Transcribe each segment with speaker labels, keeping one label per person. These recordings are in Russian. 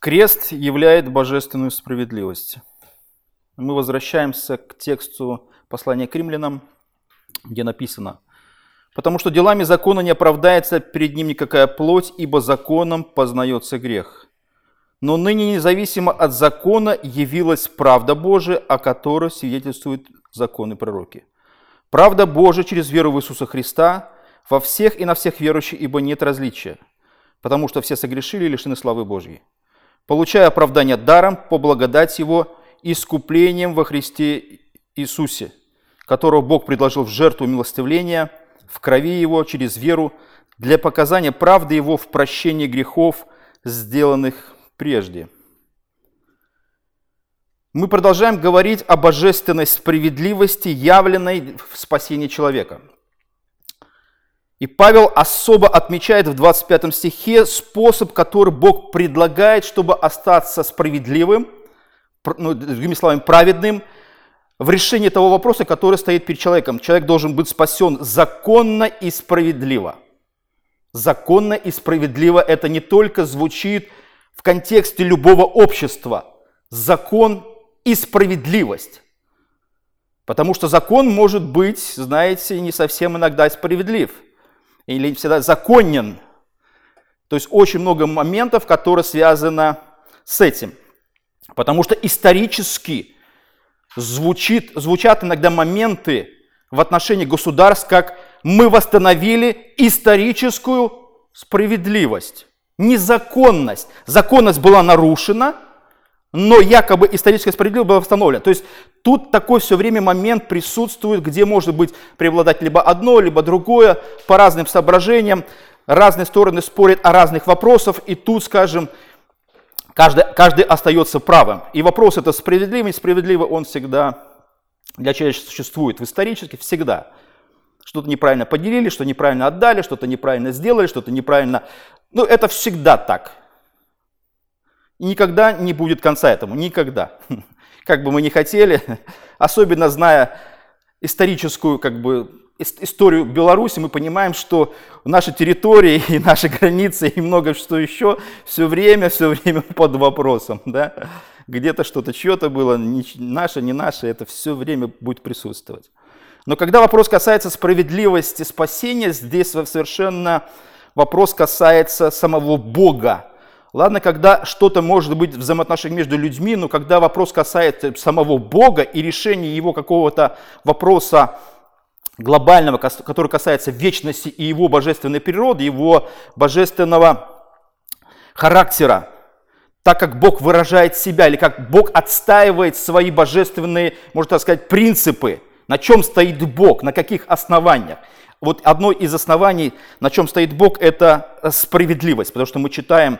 Speaker 1: Крест являет божественную справедливость. Мы возвращаемся к тексту послания к римлянам, где написано, «Потому что делами закона не оправдается перед ним никакая плоть, ибо законом познается грех. Но ныне независимо от закона явилась правда Божия, о которой свидетельствуют законы пророки. Правда Божия через веру в Иисуса Христа во всех и на всех верующих, ибо нет различия, потому что все согрешили и лишены славы Божьей, получая оправдание даром по благодать Его искуплением во Христе Иисусе, которого Бог предложил в жертву милостивления в крови Его через веру для показания правды Его в прощении грехов, сделанных прежде. Мы продолжаем говорить о божественной справедливости, явленной в спасении человека. И Павел особо отмечает в 25 стихе способ, который Бог предлагает, чтобы остаться справедливым, ну, другими словами, праведным, в решении того вопроса, который стоит перед человеком. Человек должен быть спасен законно и справедливо. Законно и справедливо это не только звучит в контексте любого общества. Закон и справедливость. Потому что закон может быть, знаете, не совсем иногда справедлив – или всегда законен. То есть очень много моментов, которые связаны с этим. Потому что исторически звучит, звучат иногда моменты в отношении государств, как мы восстановили историческую справедливость, незаконность. Законность была нарушена – но якобы историческая справедливость была восстановлена. То есть тут такой все время момент присутствует, где может быть преобладать либо одно, либо другое, по разным соображениям, разные стороны спорят о разных вопросах, и тут, скажем, каждый, каждый остается правым. И вопрос это справедливый, несправедливый, он всегда для человечества существует, в исторически всегда. Что-то неправильно поделили, что неправильно отдали, что-то неправильно сделали, что-то неправильно... Ну, это всегда так. И никогда не будет конца этому, никогда. Как бы мы ни хотели, особенно зная историческую как бы, историю Беларуси, мы понимаем, что наши территории и наши границы и много что еще все время, все время под вопросом. Да? Где-то что-то чье-то было, не, наше, не наше, это все время будет присутствовать. Но когда вопрос касается справедливости спасения, здесь совершенно вопрос касается самого Бога, Ладно, когда что-то может быть в взаимоотношениях между людьми, но когда вопрос касается самого Бога и решения его какого-то вопроса глобального, который касается вечности и его божественной природы, его божественного характера, так как Бог выражает себя, или как Бог отстаивает свои божественные, можно так сказать, принципы, на чем стоит Бог, на каких основаниях. Вот одно из оснований, на чем стоит Бог, это справедливость, потому что мы читаем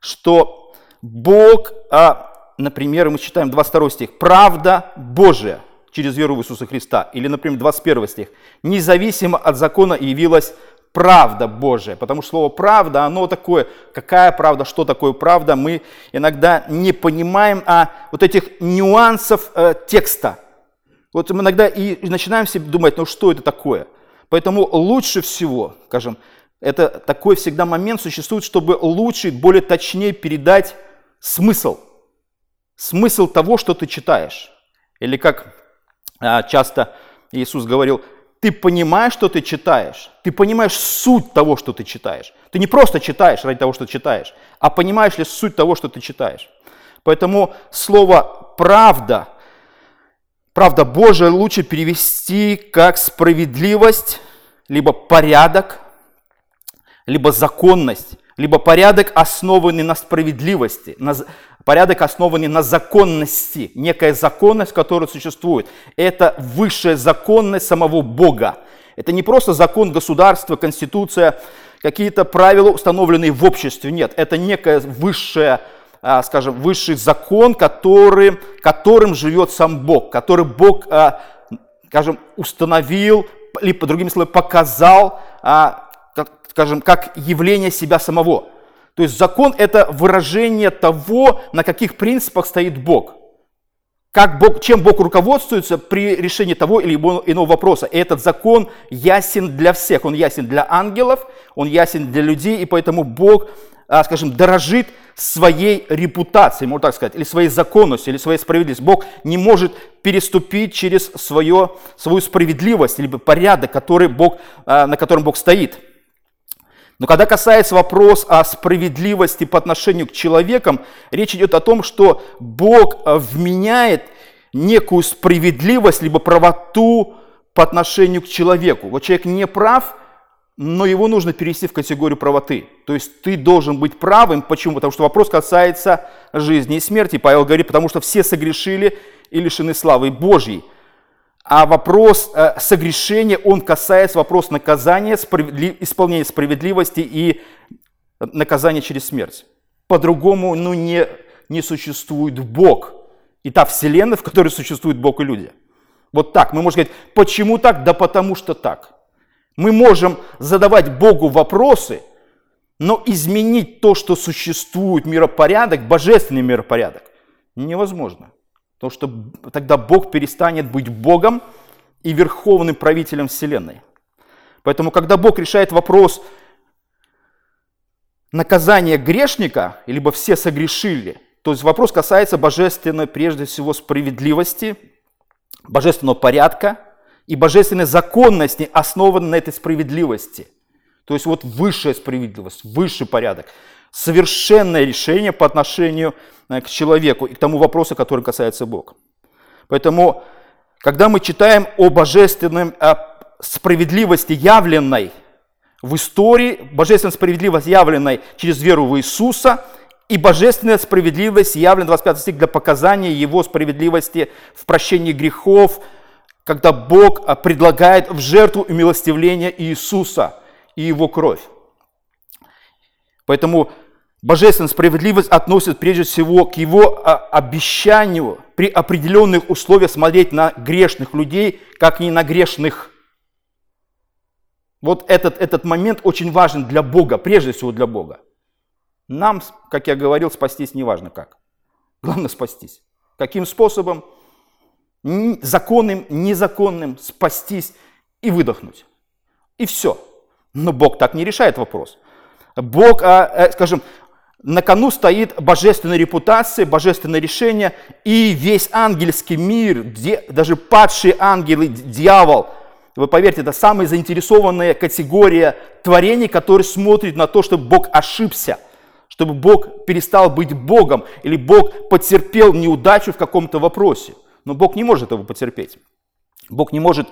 Speaker 1: что Бог, а, например, мы читаем 22 стих, правда Божия через веру в Иисуса Христа. Или, например, 21 стих, независимо от закона явилась правда Божия. Потому что слово правда, оно такое, какая правда, что такое правда, мы иногда не понимаем а вот этих нюансов э, текста. Вот мы иногда и начинаем себе думать, ну что это такое? Поэтому лучше всего, скажем, это такой всегда момент существует, чтобы лучше, более точнее передать смысл. Смысл того, что ты читаешь. Или как а, часто Иисус говорил, ты понимаешь, что ты читаешь, ты понимаешь суть того, что ты читаешь. Ты не просто читаешь ради того, что читаешь, а понимаешь ли суть того, что ты читаешь. Поэтому слово «правда», «правда Божия» лучше перевести как справедливость, либо порядок – либо законность, либо порядок, основанный на справедливости, на, порядок, основанный на законности, некая законность, которая существует. Это высшая законность самого Бога. Это не просто закон государства, конституция, какие-то правила, установленные в обществе. Нет, это некая высшая, а, скажем, высший закон, который, которым живет сам Бог, который Бог, а, скажем, установил, или, по другим словам, показал а, скажем, как явление себя самого. То есть закон – это выражение того, на каких принципах стоит Бог. Как Бог, чем Бог руководствуется при решении того или иного вопроса. И этот закон ясен для всех. Он ясен для ангелов, он ясен для людей, и поэтому Бог, а, скажем, дорожит своей репутацией, можно так сказать, или своей законностью, или своей справедливостью. Бог не может переступить через свое, свою справедливость, либо порядок, который Бог, а, на котором Бог стоит. Но когда касается вопрос о справедливости по отношению к человекам, речь идет о том, что Бог а, вменяет некую справедливость, либо правоту по отношению к человеку. Вот человек не прав, но его нужно перевести в категорию правоты. То есть ты должен быть правым. Почему? Потому что вопрос касается жизни и смерти. Павел говорит, потому что все согрешили и лишены славы Божьей. А вопрос э, согрешения, он касается вопроса наказания, исполнения справедливости и наказания через смерть. По-другому ну, не, не существует Бог и та вселенная, в которой существует Бог и люди. Вот так. Мы можем сказать, почему так? Да потому что так. Мы можем задавать Богу вопросы, но изменить то, что существует миропорядок, божественный миропорядок, невозможно. Потому что тогда Бог перестанет быть Богом и верховным правителем Вселенной. Поэтому, когда Бог решает вопрос наказания грешника, либо все согрешили, то есть вопрос касается божественной, прежде всего, справедливости, божественного порядка, и божественной законности основаны на этой справедливости. То есть вот высшая справедливость, высший порядок, совершенное решение по отношению э, к человеку и к тому вопросу, который касается Бога. Поэтому, когда мы читаем о божественной о справедливости, явленной в истории, божественная справедливость, явленной через веру в Иисуса, и божественная справедливость, явлена 25 стих для показания Его справедливости в прощении грехов, когда Бог а, предлагает в жертву и Иисуса и Его кровь. Поэтому божественная справедливость относится прежде всего к Его а, обещанию при определенных условиях смотреть на грешных людей, как не на грешных. Вот этот, этот момент очень важен для Бога, прежде всего для Бога. Нам, как я говорил, спастись не важно как. Главное спастись. Каким способом? законным, незаконным, спастись и выдохнуть. И все. Но Бог так не решает вопрос. Бог, а, э, скажем, на кону стоит божественная репутация, божественное решение, и весь ангельский мир, даже падшие ангелы, дьявол, вы поверьте, это самая заинтересованная категория творений, которые смотрят на то, чтобы Бог ошибся, чтобы Бог перестал быть Богом, или Бог потерпел неудачу в каком-то вопросе. Но Бог не может этого потерпеть. Бог не может,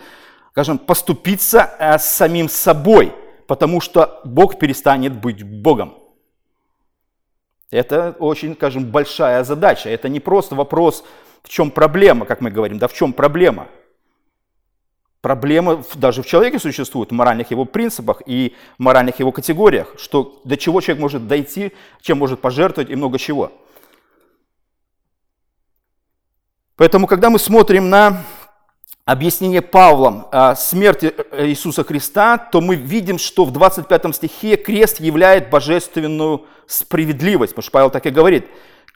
Speaker 1: скажем, поступиться э, с самим собой, потому что Бог перестанет быть Богом. Это очень, скажем, большая задача. Это не просто вопрос, в чем проблема, как мы говорим, да в чем проблема. Проблема даже в человеке существует, в моральных его принципах и моральных его категориях, что до чего человек может дойти, чем может пожертвовать и много чего. Поэтому, когда мы смотрим на объяснение Павлом смерти э, Иисуса Христа, то мы видим, что в 25 стихе крест являет божественную справедливость, потому что Павел так и говорит,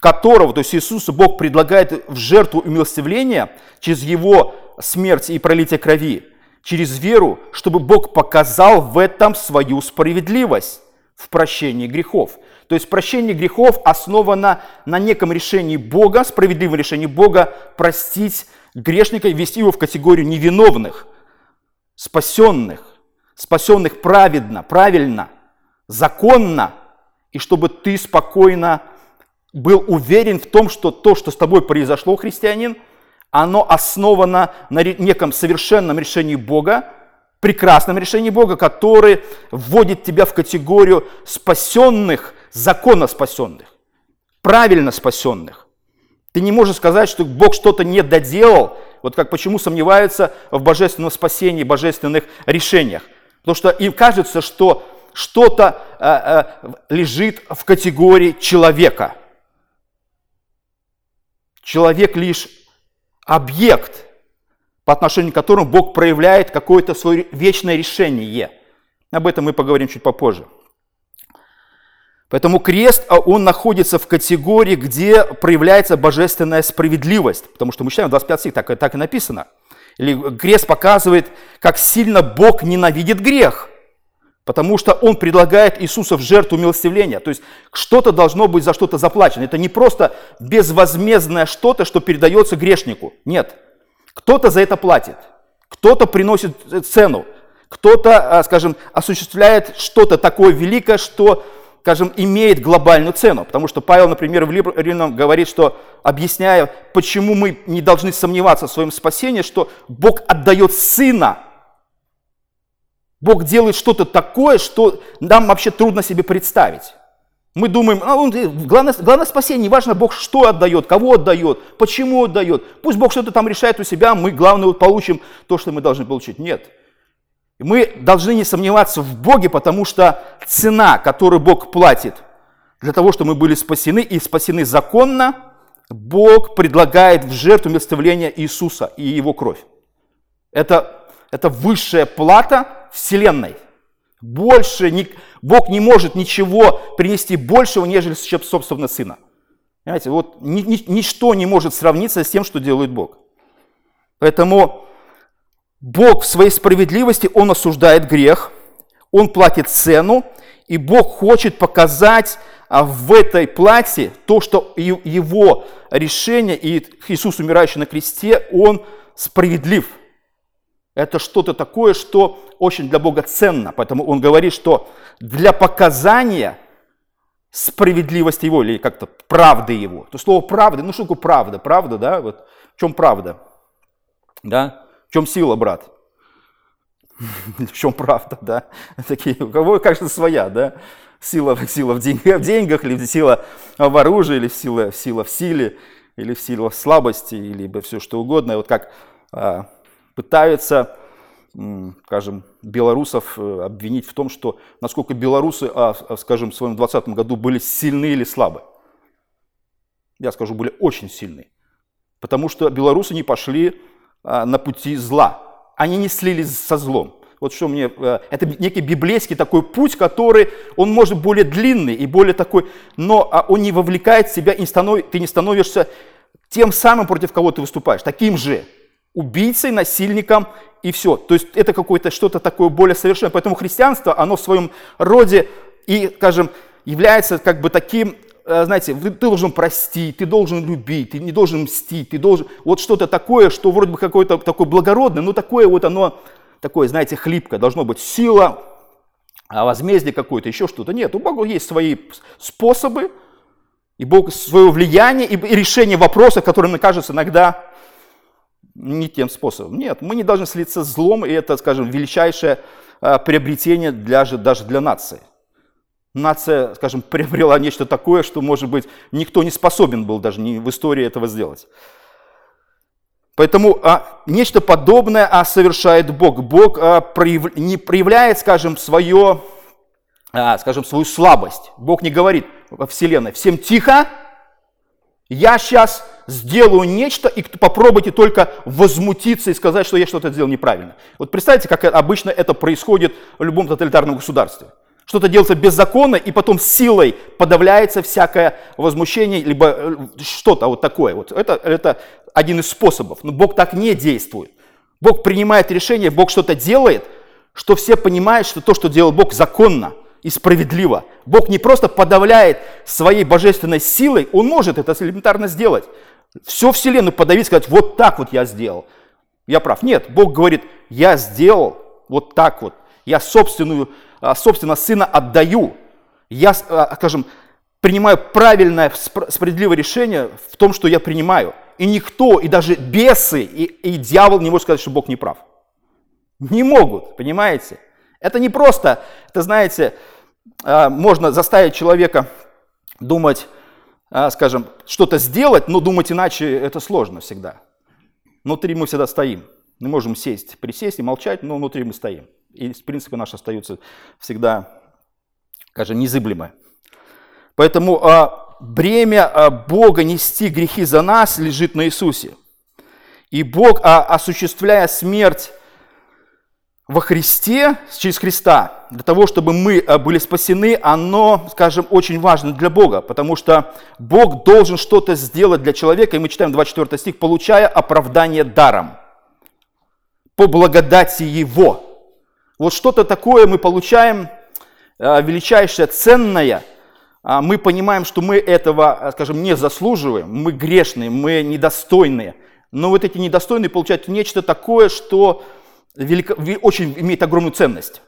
Speaker 1: которого, то есть Иисуса Бог предлагает в жертву умилостивления через его смерть и пролитие крови, через веру, чтобы Бог показал в этом свою справедливость в прощении грехов. То есть прощение грехов основано на неком решении Бога, справедливом решении Бога простить грешника и ввести его в категорию невиновных, спасенных, спасенных праведно, правильно, законно, и чтобы ты спокойно был уверен в том, что то, что с тобой произошло, христианин, оно основано на неком совершенном решении Бога, прекрасном решении Бога, который вводит тебя в категорию спасенных, законно спасенных, правильно спасенных. Ты не можешь сказать, что Бог что-то не доделал, вот как почему сомневаются в божественном спасении, божественных решениях. Потому что им кажется, что что-то э, э, лежит в категории человека. Человек лишь объект, по отношению к которому Бог проявляет какое-то свое вечное решение. Об этом мы поговорим чуть попозже. Поэтому крест, а, он находится в категории, где проявляется божественная справедливость. Потому что мы читаем 25 стих, так, так и написано. Или крест показывает, как сильно Бог ненавидит грех. Потому что он предлагает Иисуса в жертву милостивления. То есть что-то должно быть за что-то заплачено. Это не просто безвозмездное что-то, что передается грешнику. Нет. Кто-то за это платит. Кто-то приносит цену. Кто-то, а, скажем, осуществляет что-то такое великое, что, скажем, имеет глобальную цену. Потому что Павел, например, в Римлянам говорит, что, объясняя, почему мы не должны сомневаться в своем спасении, что Бог отдает Сына Бог делает что-то такое, что нам вообще трудно себе представить. Мы думаем, а он, главное, главное спасение, неважно Бог что отдает, кого отдает, почему отдает. Пусть Бог что-то там решает у себя, мы, главное, вот получим то, что мы должны получить. Нет. Мы должны не сомневаться в Боге, потому что цена, которую Бог платит для того, чтобы мы были спасены и спасены законно, Бог предлагает в жертву милостивления Иисуса и Его кровь. Это, это высшая плата, Вселенной. Больше не, Бог не может ничего принести большего, нежели чем собственно Сына. Понимаете, вот ни, ни, ничто не может сравниться с тем, что делает Бог. Поэтому Бог в своей справедливости, Он осуждает грех, Он платит цену, и Бог хочет показать а, в этой плате то, что Его решение и Иисус, умирающий на кресте, Он справедлив – это что-то такое, что очень для Бога ценно. Поэтому он говорит, что для показания справедливости его, или как-то правды его. То слово правда, ну что такое правда? Правда, да? Вот в чем правда? Да? Чем сила, брат? В чем правда, да? Такие, у кого, кажется, своя, да? Сила, сила в, деньгах, в деньгах, или сила в оружии, или сила, сила в силе, или сила в слабости, или все что угодно. Вот как а, пытаются, скажем, белорусов э, обвинить в том, что насколько белорусы, а, а, скажем, в своем 20 году были сильны или слабы. Я скажу, были очень сильны. Потому что белорусы не пошли на пути зла. Они не слились со злом. Вот что мне, э, это некий библейский такой путь, который, он может более длинный и более такой, но он не вовлекает себя, и ты не становишься тем самым, против кого ты выступаешь, таким же убийцей, насильником и все. То есть это какое-то что-то такое более совершенное. Поэтому христианство, оно в своем роде и, скажем, является как бы таким, знаете, ты должен простить, ты должен любить, ты не должен мстить, ты должен... Вот что-то такое, что вроде бы какое-то такое благородное, но такое вот оно, такое, знаете, хлипкое. Должно быть сила, а возмездие какое-то, еще что-то. Нет, у Бога есть свои способы, и Бог свое влияние, и решение вопроса, который, мне кажется, иногда не тем способом. Нет, мы не должны слиться с злом, и это, скажем, величайшее а, приобретение для, даже для нации. Нация, скажем, приобрела нечто такое, что, может быть, никто не способен был даже в истории этого сделать. Поэтому а, нечто подобное а, совершает Бог. Бог а, прояв, не проявляет, скажем, свое, а, скажем, свою слабость. Бог не говорит во Вселенной, всем тихо, я сейчас сделаю нечто, и попробуйте только возмутиться и сказать, что я что-то сделал неправильно. Вот представьте, как обычно это происходит в любом тоталитарном государстве. Что-то делается беззаконно, и потом силой подавляется всякое возмущение, либо э, что-то вот такое. Вот это, это один из способов. Но Бог так не действует. Бог принимает решение, Бог что-то делает, что все понимают, что то, что делал Бог, законно и справедливо. Бог не просто подавляет своей божественной силой, Он может это элементарно сделать. Всю вселенную подавить, сказать, вот так вот я сделал. Я прав. Нет, Бог говорит, я сделал вот так вот. Я собственную, а, собственно сына отдаю. Я, а, скажем, принимаю правильное, справедливое решение в том, что я принимаю. И никто, и даже бесы, и, и дьявол не может сказать, что Бог не прав. Не могут, понимаете? Это не просто, это, знаете, а, можно заставить человека думать, скажем, что-то сделать, но думать иначе это сложно всегда. Внутри мы всегда стоим. Мы можем сесть, присесть и молчать, но внутри мы стоим. И принципы наши остаются всегда, скажем, незыблемы. Поэтому а, бремя Бога нести грехи за нас лежит на Иисусе. И Бог, осуществляя смерть во Христе, через Христа, для того, чтобы мы были спасены, оно, скажем, очень важно для Бога, потому что Бог должен что-то сделать для человека, и мы читаем 24 стих, получая оправдание даром, по благодати Его. Вот что-то такое мы получаем, э, величайшее, ценное. А мы понимаем, что мы этого, э, скажем, не заслуживаем, мы грешные, мы недостойные. Но вот эти недостойные получают нечто такое, что велико, очень имеет огромную ценность.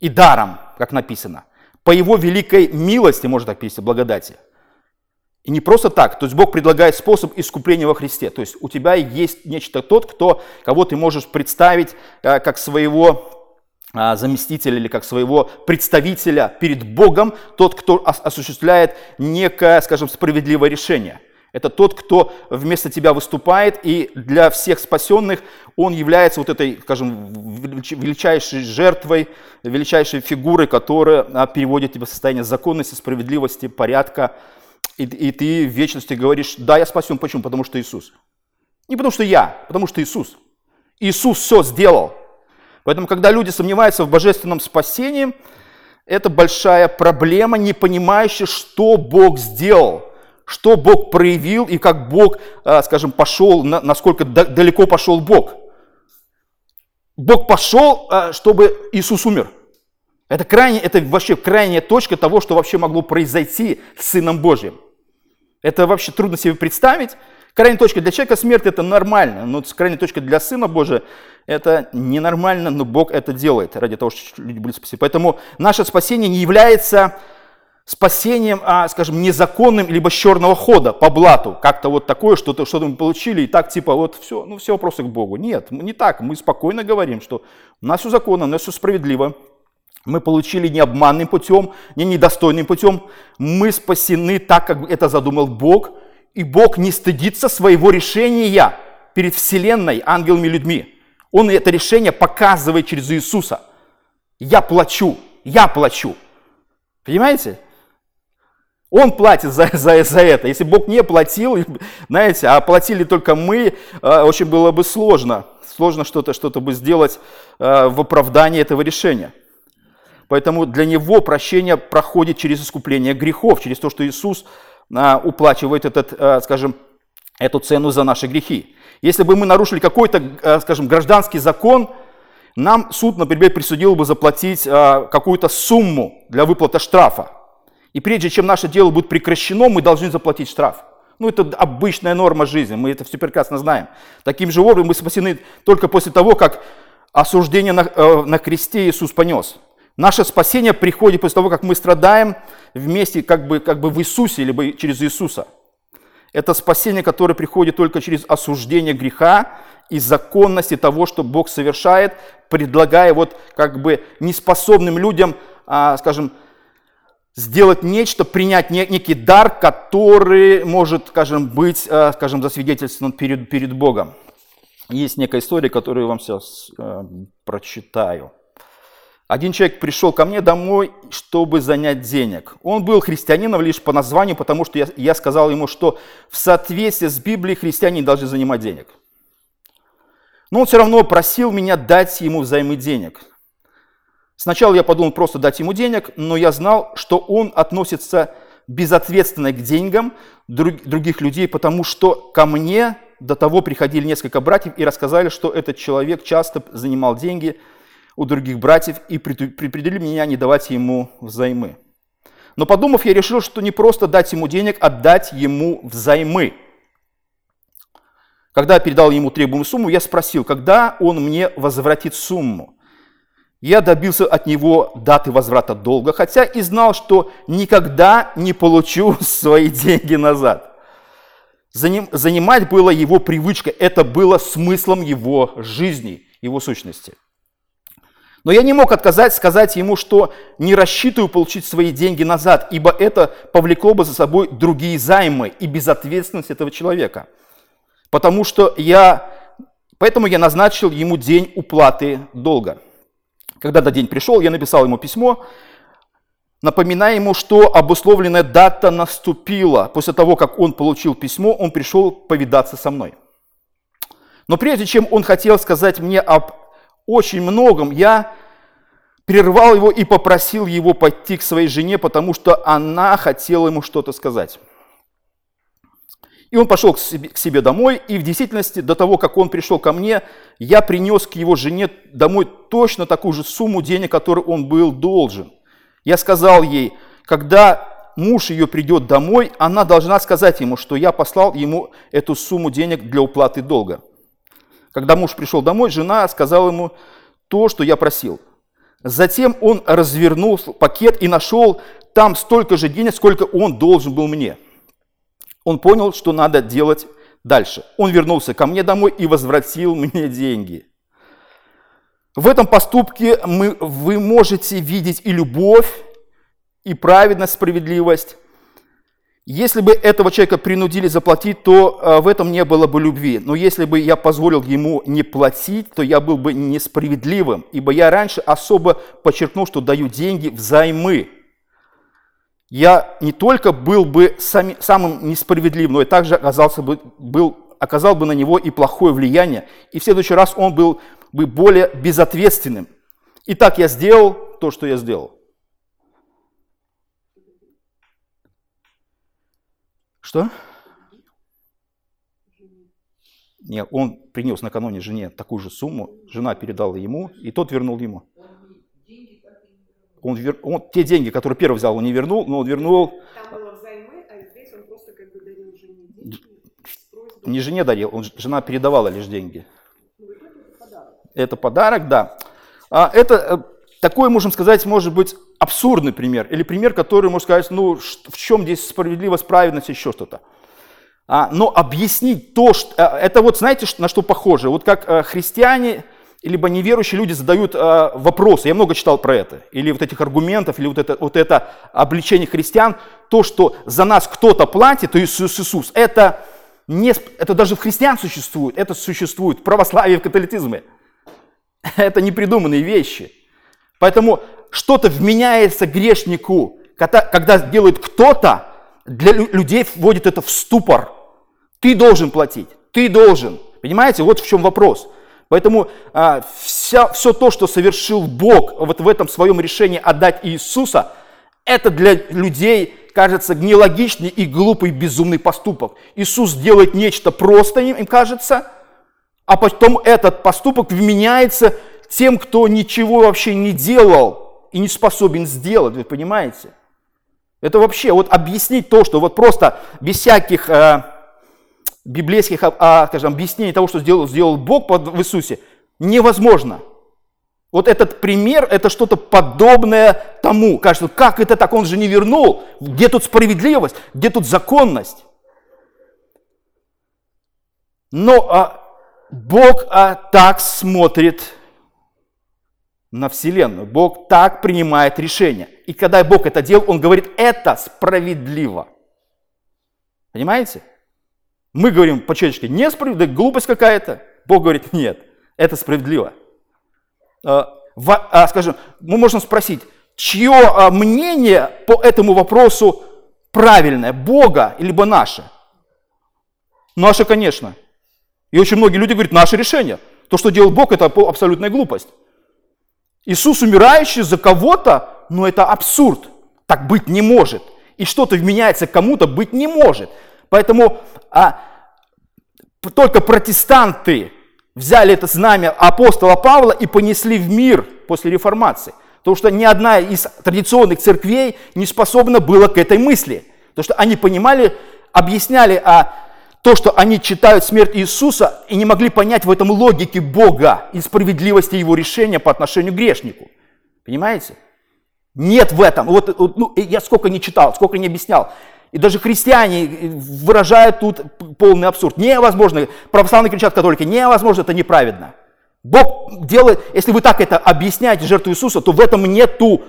Speaker 1: И даром, как написано. По его великой милости, можно так перевести, благодати. И не просто так, то есть Бог предлагает способ искупления во Христе. То есть у тебя есть нечто тот, кто, кого ты можешь представить э, как своего заместителя или как своего представителя перед Богом, тот, кто осуществляет некое, скажем, справедливое решение. Это тот, кто вместо тебя выступает, и для всех спасенных он является вот этой, скажем, величайшей жертвой, величайшей фигурой, которая а, переводит тебя в состояние законности, справедливости, порядка, и, и ты в вечности говоришь, да, я спасен. Почему? Потому что Иисус. Не потому что я, потому что Иисус. Иисус все сделал. Поэтому, когда люди сомневаются в божественном спасении, это большая проблема, не понимающая, что Бог сделал, что Бог проявил и как Бог, а, скажем, пошел, насколько далеко пошел Бог. Бог пошел, а, чтобы Иисус умер. Это, крайне, это вообще крайняя точка того, что вообще могло произойти с Сыном Божьим. Это вообще трудно себе представить. Крайняя точка для человека смерть это нормально, но крайняя точка для Сына Божия это ненормально, но Бог это делает ради того, чтобы люди были спасены. Поэтому наше спасение не является спасением, а, скажем, незаконным, либо черного хода по блату. Как-то вот такое, что-то что мы получили, и так типа вот все, ну все вопросы к Богу. Нет, не так. Мы спокойно говорим, что у нас все законно, у нас все справедливо. Мы получили не обманным путем, не недостойным путем. Мы спасены так, как это задумал Бог. И Бог не стыдится своего решения перед Вселенной, ангелами, людьми. Он это решение показывает через Иисуса. Я плачу, я плачу. Понимаете? Он платит за, за, за это. Если Бог не платил, знаете, а платили только мы, э, очень было бы сложно. Сложно что-то что бы сделать э, в оправдании этого решения. Поэтому для него прощение проходит через искупление грехов, через то, что Иисус а, уплачивает этот, скажем, эту цену за наши грехи. Если бы мы нарушили какой-то, а, скажем, гражданский закон, нам суд, например, присудил бы заплатить какую-то сумму для выплаты штрафа. И прежде чем наше дело будет прекращено, мы должны заплатить штраф. Ну, это обычная норма жизни, мы это все прекрасно знаем. Таким же образом мы спасены только после того, как осуждение на, э, на кресте Иисус понес. Наше спасение приходит после того, как мы страдаем вместе как бы, как бы в Иисусе, либо через Иисуса. Это спасение, которое приходит только через осуждение греха и законности того, что Бог совершает, предлагая вот как бы неспособным людям, а, скажем, сделать нечто, принять некий дар, который может, скажем, быть, а, скажем, засвидетельствован перед, перед Богом. Есть некая история, которую я вам сейчас а, прочитаю. Один человек пришел ко мне домой, чтобы занять денег. Он был христианином лишь по названию, потому что я, я сказал ему, что в соответствии с Библией христиане должны занимать денег. Но он все равно просил меня дать ему взаймы денег. Сначала я подумал просто дать ему денег, но я знал, что он относится безответственно к деньгам других людей, потому что ко мне до того приходили несколько братьев и рассказали, что этот человек часто занимал деньги – у других братьев и предупредили меня не давать ему взаймы. Но подумав, я решил, что не просто дать ему денег, а дать ему взаймы. Когда я передал ему требуемую сумму, я спросил, когда он мне возвратит сумму. Я добился от него даты возврата долга, хотя и знал, что никогда не получу свои деньги назад. Занимать было его привычкой, это было смыслом его жизни, его сущности – но я не мог отказать, сказать ему, что не рассчитываю получить свои деньги назад, ибо это повлекло бы за собой другие займы и безответственность этого человека. Потому что я, поэтому я назначил ему день уплаты долга. Когда до день пришел, я написал ему письмо, напоминая ему, что обусловленная дата наступила. После того, как он получил письмо, он пришел повидаться со мной. Но прежде чем он хотел сказать мне об очень многом, я прервал его и попросил его пойти к своей жене, потому что она хотела ему что-то сказать. И он пошел к себе, домой, и в действительности до того, как он пришел ко мне, я принес к его жене домой точно такую же сумму денег, которую он был должен. Я сказал ей, когда муж ее придет домой, она должна сказать ему, что я послал ему эту сумму денег для уплаты долга. Когда муж пришел домой, жена сказала ему то, что я просил. Затем он развернул пакет и нашел там столько же денег, сколько он должен был мне. Он понял, что надо делать дальше. Он вернулся ко мне домой и возвратил мне деньги. В этом поступке мы, вы можете видеть и любовь, и праведность, справедливость. Если бы этого человека принудили заплатить, то э, в этом не было бы любви. Но если бы я позволил ему не платить, то я был бы несправедливым, ибо я раньше особо подчеркнул, что даю деньги взаймы. Я не только был бы сами, самым несправедливым, но и также оказался бы, был, оказал бы на него и плохое влияние, и в следующий раз он был бы более безответственным. И так я сделал то, что я сделал. Что? Нет, он принес накануне жене такую же сумму, жена передала ему, и тот вернул ему. Он, вер... он те деньги, которые первый взял, он не вернул, но он вернул. Там было взаймы, а здесь он просто как бы дарил жене деньги. Не жене дарил, он, жена передавала лишь деньги. Ну, это подарок. Это подарок, да. А это э, такой, можем сказать, может быть абсурдный пример, или пример, который, можно сказать, ну, в чем здесь справедливость, праведность, еще что-то. А, но объяснить то, что... Э, это вот, знаете, на что похоже? Вот как э, христиане, либо неверующие люди задают э, вопросы. Я много читал про это. Или вот этих аргументов, или вот это, вот это обличение христиан. То, что за нас кто-то платит, то Иисус Иисус. Это, не, это даже в христиан существует. Это существует в православии, в католицизме. Это непридуманные вещи. Поэтому что-то вменяется грешнику, когда, когда делает кто-то, для людей вводит это в ступор. Ты должен платить, ты должен. Понимаете, вот в чем вопрос. Поэтому а, вся, все то, что совершил Бог вот в этом своем решении отдать Иисуса, это для людей кажется нелогичный и глупый, безумный поступок. Иисус делает нечто просто, им, кажется, а потом этот поступок вменяется тем, кто ничего вообще не делал и не способен сделать, вы понимаете? Это вообще, вот объяснить то, что вот просто без всяких э, библейских, э, скажем, объяснений того, что сделал, сделал Бог под, в Иисусе, невозможно. Вот этот пример, это что-то подобное тому. Кажется, как это так, он же не вернул. Где тут справедливость, где тут законность? Но а, Бог а, так смотрит на Вселенную. Бог так принимает решения. И когда Бог это делал, Он говорит, это справедливо. Понимаете? Мы говорим по-человечески, несправедливо, глупость какая-то. Бог говорит, нет, это справедливо. А, а, скажем, мы можем спросить, чье а, мнение по этому вопросу правильное, Бога либо наше? Наше, конечно. И очень многие люди говорят, наше решение. То, что делал Бог, это абсолютная глупость. Иисус умирающий за кого-то, ну это абсурд. Так быть не может. И что-то вменяется кому-то быть не может. Поэтому а, только протестанты взяли это знамя апостола Павла и понесли в мир после реформации. Потому что ни одна из традиционных церквей не способна была к этой мысли. Потому что они понимали, объясняли а, то, что они читают смерть Иисуса и не могли понять в этом логике Бога и справедливости Его решения по отношению к грешнику. Понимаете? Нет в этом. Вот, ну, я сколько не читал, сколько не объяснял. И даже христиане выражают тут полный абсурд. Невозможно. Православные кричат католики, невозможно, это неправедно. Бог делает, если вы так это объясняете жертву Иисуса, то в этом нету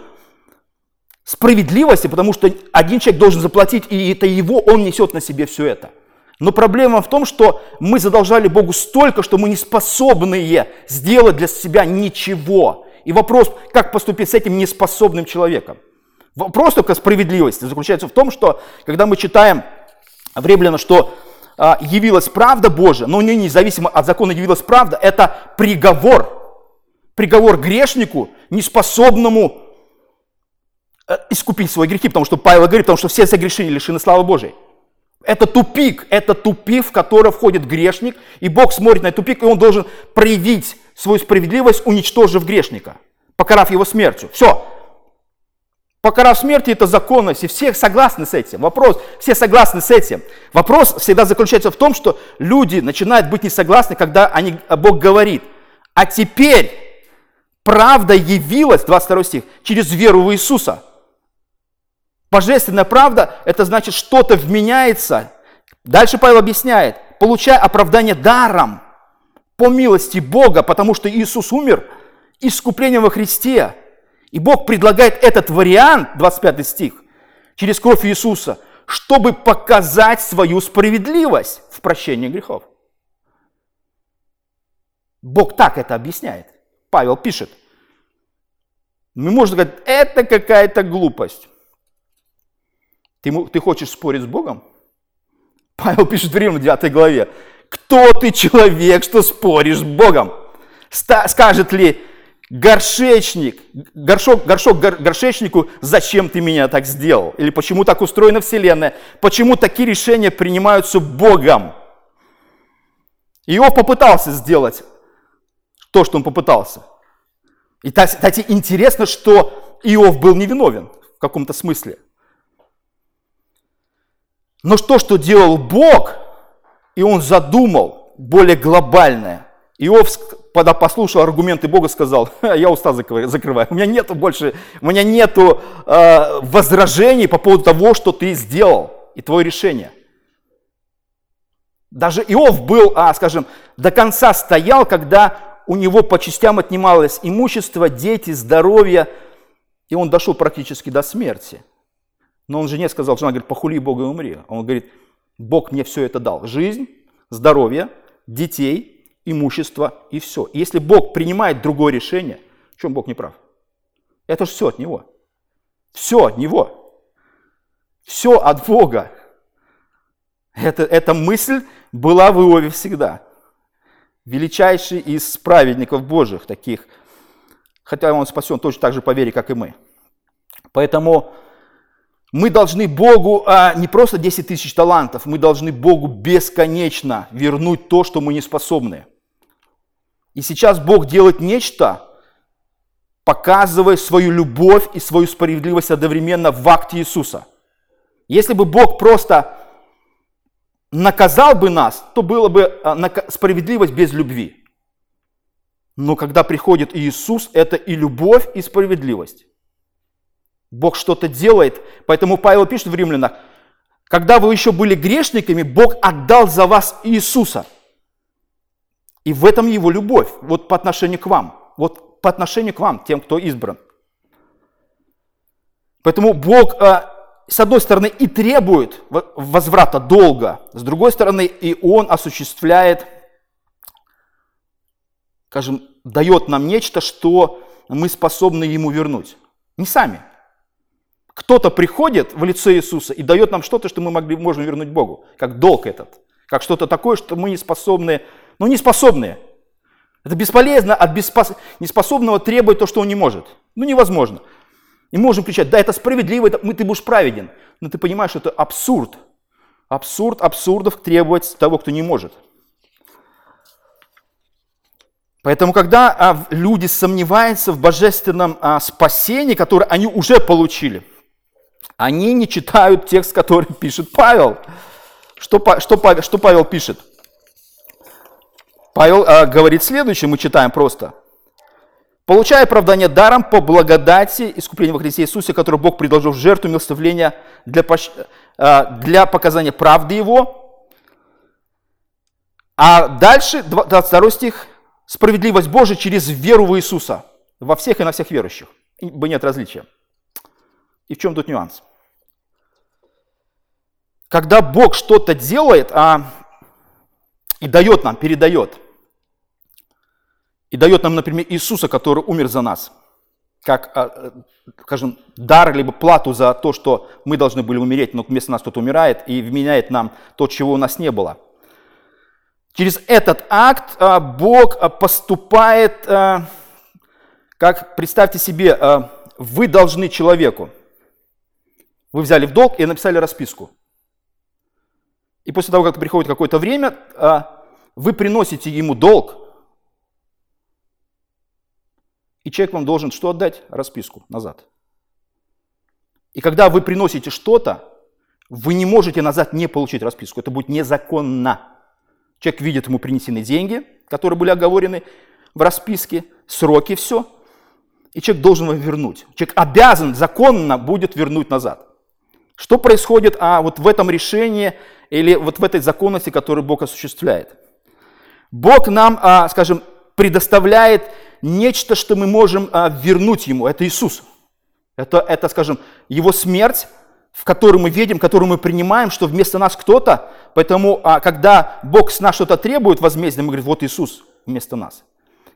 Speaker 1: справедливости, потому что один человек должен заплатить, и это его, он несет на себе все это. Но проблема в том, что мы задолжали Богу столько, что мы не способны сделать для себя ничего. И вопрос, как поступить с этим неспособным человеком. Вопрос только справедливости заключается в том, что когда мы читаем в Римлянах, что а, явилась правда Божия, но не независимо от закона явилась правда, это приговор. Приговор грешнику, неспособному э, искупить свои грехи, потому что Павел говорит, потому что все согрешили, лишены славы Божией. Это тупик, это тупик, в который входит грешник, и Бог смотрит на этот тупик, и он должен проявить свою справедливость, уничтожив грешника, покарав его смертью. Все. Покарав смерти – это законность, и все согласны с этим. Вопрос, все согласны с этим. Вопрос всегда заключается в том, что люди начинают быть несогласны, когда они, Бог говорит, а теперь правда явилась, 22 стих, через веру в Иисуса – Божественная правда – это значит, что-то вменяется. Дальше Павел объясняет, получая оправдание даром, по милости Бога, потому что Иисус умер искуплением во Христе. И Бог предлагает этот вариант, 25 стих, через кровь Иисуса, чтобы показать свою справедливость в прощении грехов. Бог так это объясняет. Павел пишет. Мы можем сказать, это какая-то глупость. Ты, ты хочешь спорить с Богом? Павел пишет в Римлянам 9 главе. Кто ты человек, что споришь с Богом? Скажет ли горшечник, горшок, горшок гор, горшечнику, зачем ты меня так сделал? Или почему так устроена Вселенная? Почему такие решения принимаются Богом? Иов попытался сделать то, что он попытался. И, кстати, интересно, что Иов был невиновен в каком-то смысле – но то, что делал Бог, и он задумал более глобальное. Иов, когда послушал аргументы Бога, сказал, я уста закрываю, у меня нету больше, у меня нету э, возражений по поводу того, что ты сделал, и твое решение. Даже Иов был, а, скажем, до конца стоял, когда у него по частям отнималось имущество, дети, здоровье, и он дошел практически до смерти. Но он жене сказал, жена говорит, похули Бога и умри. А он говорит, Бог мне все это дал. Жизнь, здоровье, детей, имущество и все. И если Бог принимает другое решение, в чем Бог не прав? Это же все от Него. Все от Него. Все от Бога. Это, эта мысль была в Иове всегда. Величайший из праведников Божьих таких. Хотя он спасен точно так же по вере, как и мы. Поэтому мы должны Богу а, не просто 10 тысяч талантов, мы должны Богу бесконечно вернуть то, что мы не способны. И сейчас Бог делает нечто, показывая свою любовь и свою справедливость одновременно в акте Иисуса. Если бы Бог просто наказал бы нас, то было бы а, справедливость без любви. Но когда приходит Иисус, это и любовь, и справедливость. Бог что-то делает. Поэтому Павел пишет в Римлянах, когда вы еще были грешниками, Бог отдал за вас Иисуса. И в этом его любовь, вот по отношению к вам. Вот по отношению к вам, тем, кто избран. Поэтому Бог, э, с одной стороны, и требует возврата долга, с другой стороны, и Он осуществляет, скажем, дает нам нечто, что мы способны Ему вернуть. Не сами. Кто-то приходит в лице Иисуса и дает нам что-то, что мы могли, можем вернуть Богу, как долг этот, как что-то такое, что мы не способны, ну не способны. Это бесполезно от беспос... неспособного требовать то, что он не может. Ну невозможно. И мы можем кричать, да, это справедливо, это, мы, ты будешь праведен. Но ты понимаешь, что это абсурд. Абсурд абсурдов требовать того, кто не может. Поэтому, когда а, люди сомневаются в божественном а, спасении, которое они уже получили – они не читают текст, который пишет Павел. Что, что, что Павел пишет? Павел э, говорит следующее, мы читаем просто. Получая оправдание даром по благодати искупления во Христе Иисусе, который Бог предложил в жертву милостивления для, э, для показания правды Его. А дальше, 22 стих, справедливость Божия через веру в Иисуса во всех и на всех верующих. Ибо нет различия. И в чем тут нюанс? Когда Бог что-то делает а, и дает нам, передает, и дает нам, например, Иисуса, который умер за нас, как, а, скажем, дар, либо плату за то, что мы должны были умереть, но вместо нас кто-то умирает и вменяет нам то, чего у нас не было. Через этот акт а, Бог а, поступает, а, как, представьте себе, а, вы должны человеку. Вы взяли в долг и написали расписку. И после того, как приходит какое-то время, а, вы приносите ему долг, и человек вам должен что отдать? Расписку назад. И когда вы приносите что-то, вы не можете назад не получить расписку. Это будет незаконно. Человек видит ему принесены деньги, которые были оговорены в расписке, сроки, все. И человек должен вам вернуть. Человек обязан законно будет вернуть назад. Что происходит а, вот в этом решении или вот в этой законности, которую Бог осуществляет? Бог нам, а, скажем, предоставляет нечто, что мы можем а, вернуть Ему. Это Иисус. Это, это, скажем, Его смерть, в которой мы видим, которую мы принимаем, что вместо нас кто-то. Поэтому, а, когда Бог с нас что-то требует возмездия, мы говорим, вот Иисус вместо нас.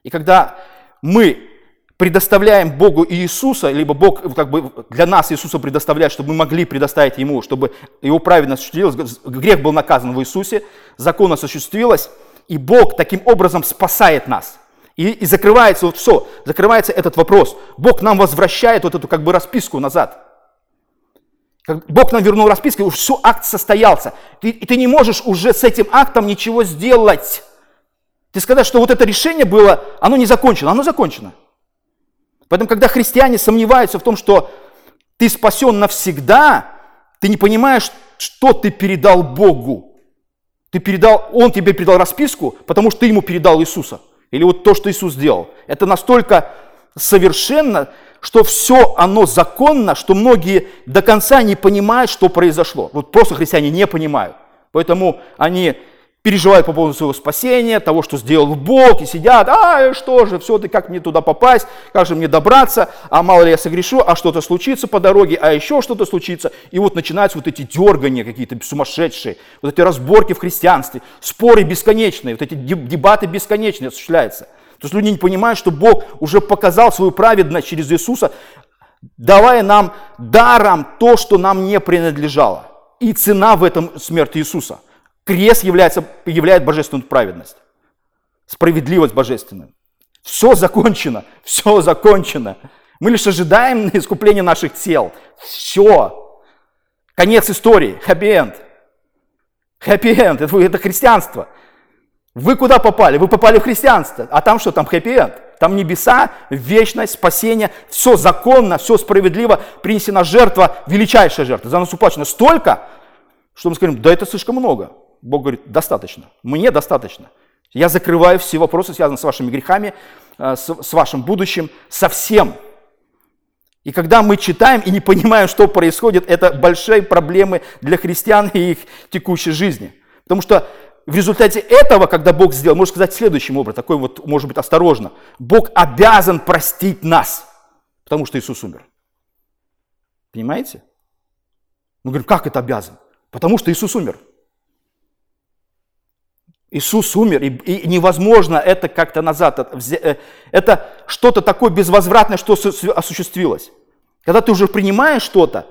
Speaker 1: И когда мы предоставляем Богу Иисуса, либо Бог как бы для нас Иисуса предоставляет, чтобы мы могли предоставить Ему, чтобы Его праведность осуществилась, грех был наказан в Иисусе, закон осуществилась, и Бог таким образом спасает нас. И, и закрывается вот все, закрывается этот вопрос. Бог нам возвращает вот эту как бы расписку назад. Бог нам вернул расписку, уже все, акт состоялся. Ты, и ты не можешь уже с этим актом ничего сделать. Ты сказать, что вот это решение было, оно не закончено, оно закончено. Поэтому, когда христиане сомневаются в том, что ты спасен навсегда, ты не понимаешь, что ты передал Богу. Ты передал, Он тебе передал расписку, потому что ты ему передал Иисуса. Или вот то, что Иисус сделал. Это настолько совершенно, что все оно законно, что многие до конца не понимают, что произошло. Вот просто христиане не понимают. Поэтому они переживают по поводу своего спасения, того, что сделал Бог, и сидят, а что же, все-таки как мне туда попасть, как же мне добраться, а мало ли я согрешу, а что-то случится по дороге, а еще что-то случится. И вот начинаются вот эти дергания какие-то сумасшедшие, вот эти разборки в христианстве, споры бесконечные, вот эти дебаты бесконечные осуществляются. То есть люди не понимают, что Бог уже показал свою праведность через Иисуса, давая нам даром то, что нам не принадлежало. И цена в этом смерти Иисуса – Крест является, являет божественную праведность, справедливость божественную. Все закончено, все закончено. Мы лишь ожидаем искупления наших тел. Все. Конец истории. Хэппи-энд. Хэппи-энд. Это, это христианство. Вы куда попали? Вы попали в христианство. А там что? Там хэппи-энд. Там небеса, вечность, спасение. Все законно, все справедливо. Принесена жертва, величайшая жертва. За нас уплачено столько, что мы скажем, да это слишком много. Бог говорит, достаточно, мне достаточно. Я закрываю все вопросы, связанные с вашими грехами, э, с, вашим будущим, со всем. И когда мы читаем и не понимаем, что происходит, это большие проблемы для христиан и их текущей жизни. Потому что в результате этого, когда Бог сделал, можно сказать следующим образом, такой вот, может быть, осторожно, Бог обязан простить нас, потому что Иисус умер. Понимаете? Мы говорим, как это обязан? Потому что Иисус умер. Иисус умер, и, и невозможно это как-то назад. Э, это что-то такое безвозвратное, что осуществилось. Когда ты уже принимаешь что-то,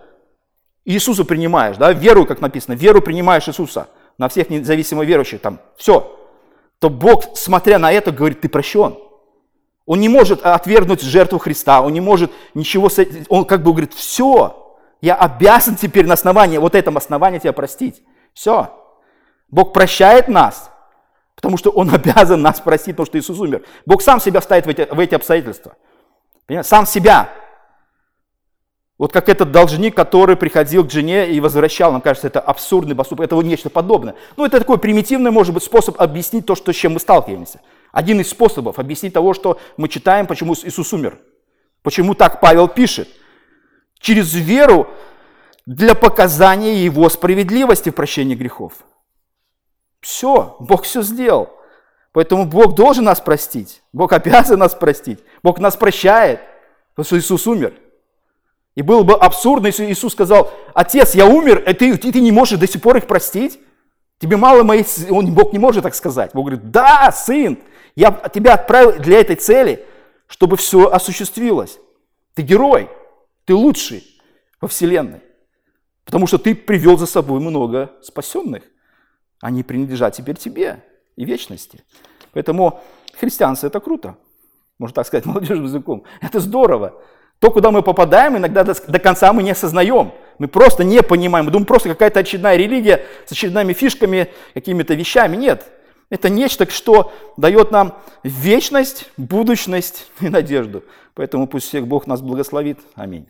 Speaker 1: Иисуса принимаешь, да, веру, как написано, веру принимаешь Иисуса на всех независимо верующих, там, все, то Бог, смотря на это, говорит, ты прощен. Он не может отвергнуть жертву Христа, он не может ничего, с этим, он как бы говорит, все, я обязан теперь на основании, вот этом основании тебя простить. Все. Бог прощает нас, Потому что Он обязан нас простить, потому что Иисус умер. Бог сам себя ставит в эти, в эти обстоятельства. Понимаете? Сам себя. Вот как этот должник, который приходил к жене и возвращал, нам кажется, это абсурдный поступок, это вот нечто подобное. Ну, это такой примитивный, может быть, способ объяснить то, что, с чем мы сталкиваемся. Один из способов объяснить того, что мы читаем, почему Иисус умер. Почему так Павел пишет. Через веру для показания Его справедливости в прощении грехов. Все, Бог все сделал. Поэтому Бог должен нас простить. Бог обязан нас простить. Бог нас прощает, потому что Иисус умер. И было бы абсурдно, если Иисус сказал, отец, я умер, и ты, ты, ты не можешь до сих пор их простить? Тебе мало моих... Он, Бог не может так сказать. Бог говорит, да, сын, я тебя отправил для этой цели, чтобы все осуществилось. Ты герой, ты лучший во Вселенной. Потому что ты привел за собой много спасенных. Они принадлежат теперь тебе и вечности. Поэтому христианство – это круто. Можно так сказать молодежным языком. Это здорово. То, куда мы попадаем, иногда до, до конца мы не осознаем. Мы просто не понимаем. Мы думаем, просто какая-то очередная религия с очередными фишками, какими-то вещами. Нет. Это нечто, что дает нам вечность, будущность и надежду. Поэтому пусть всех Бог нас благословит. Аминь.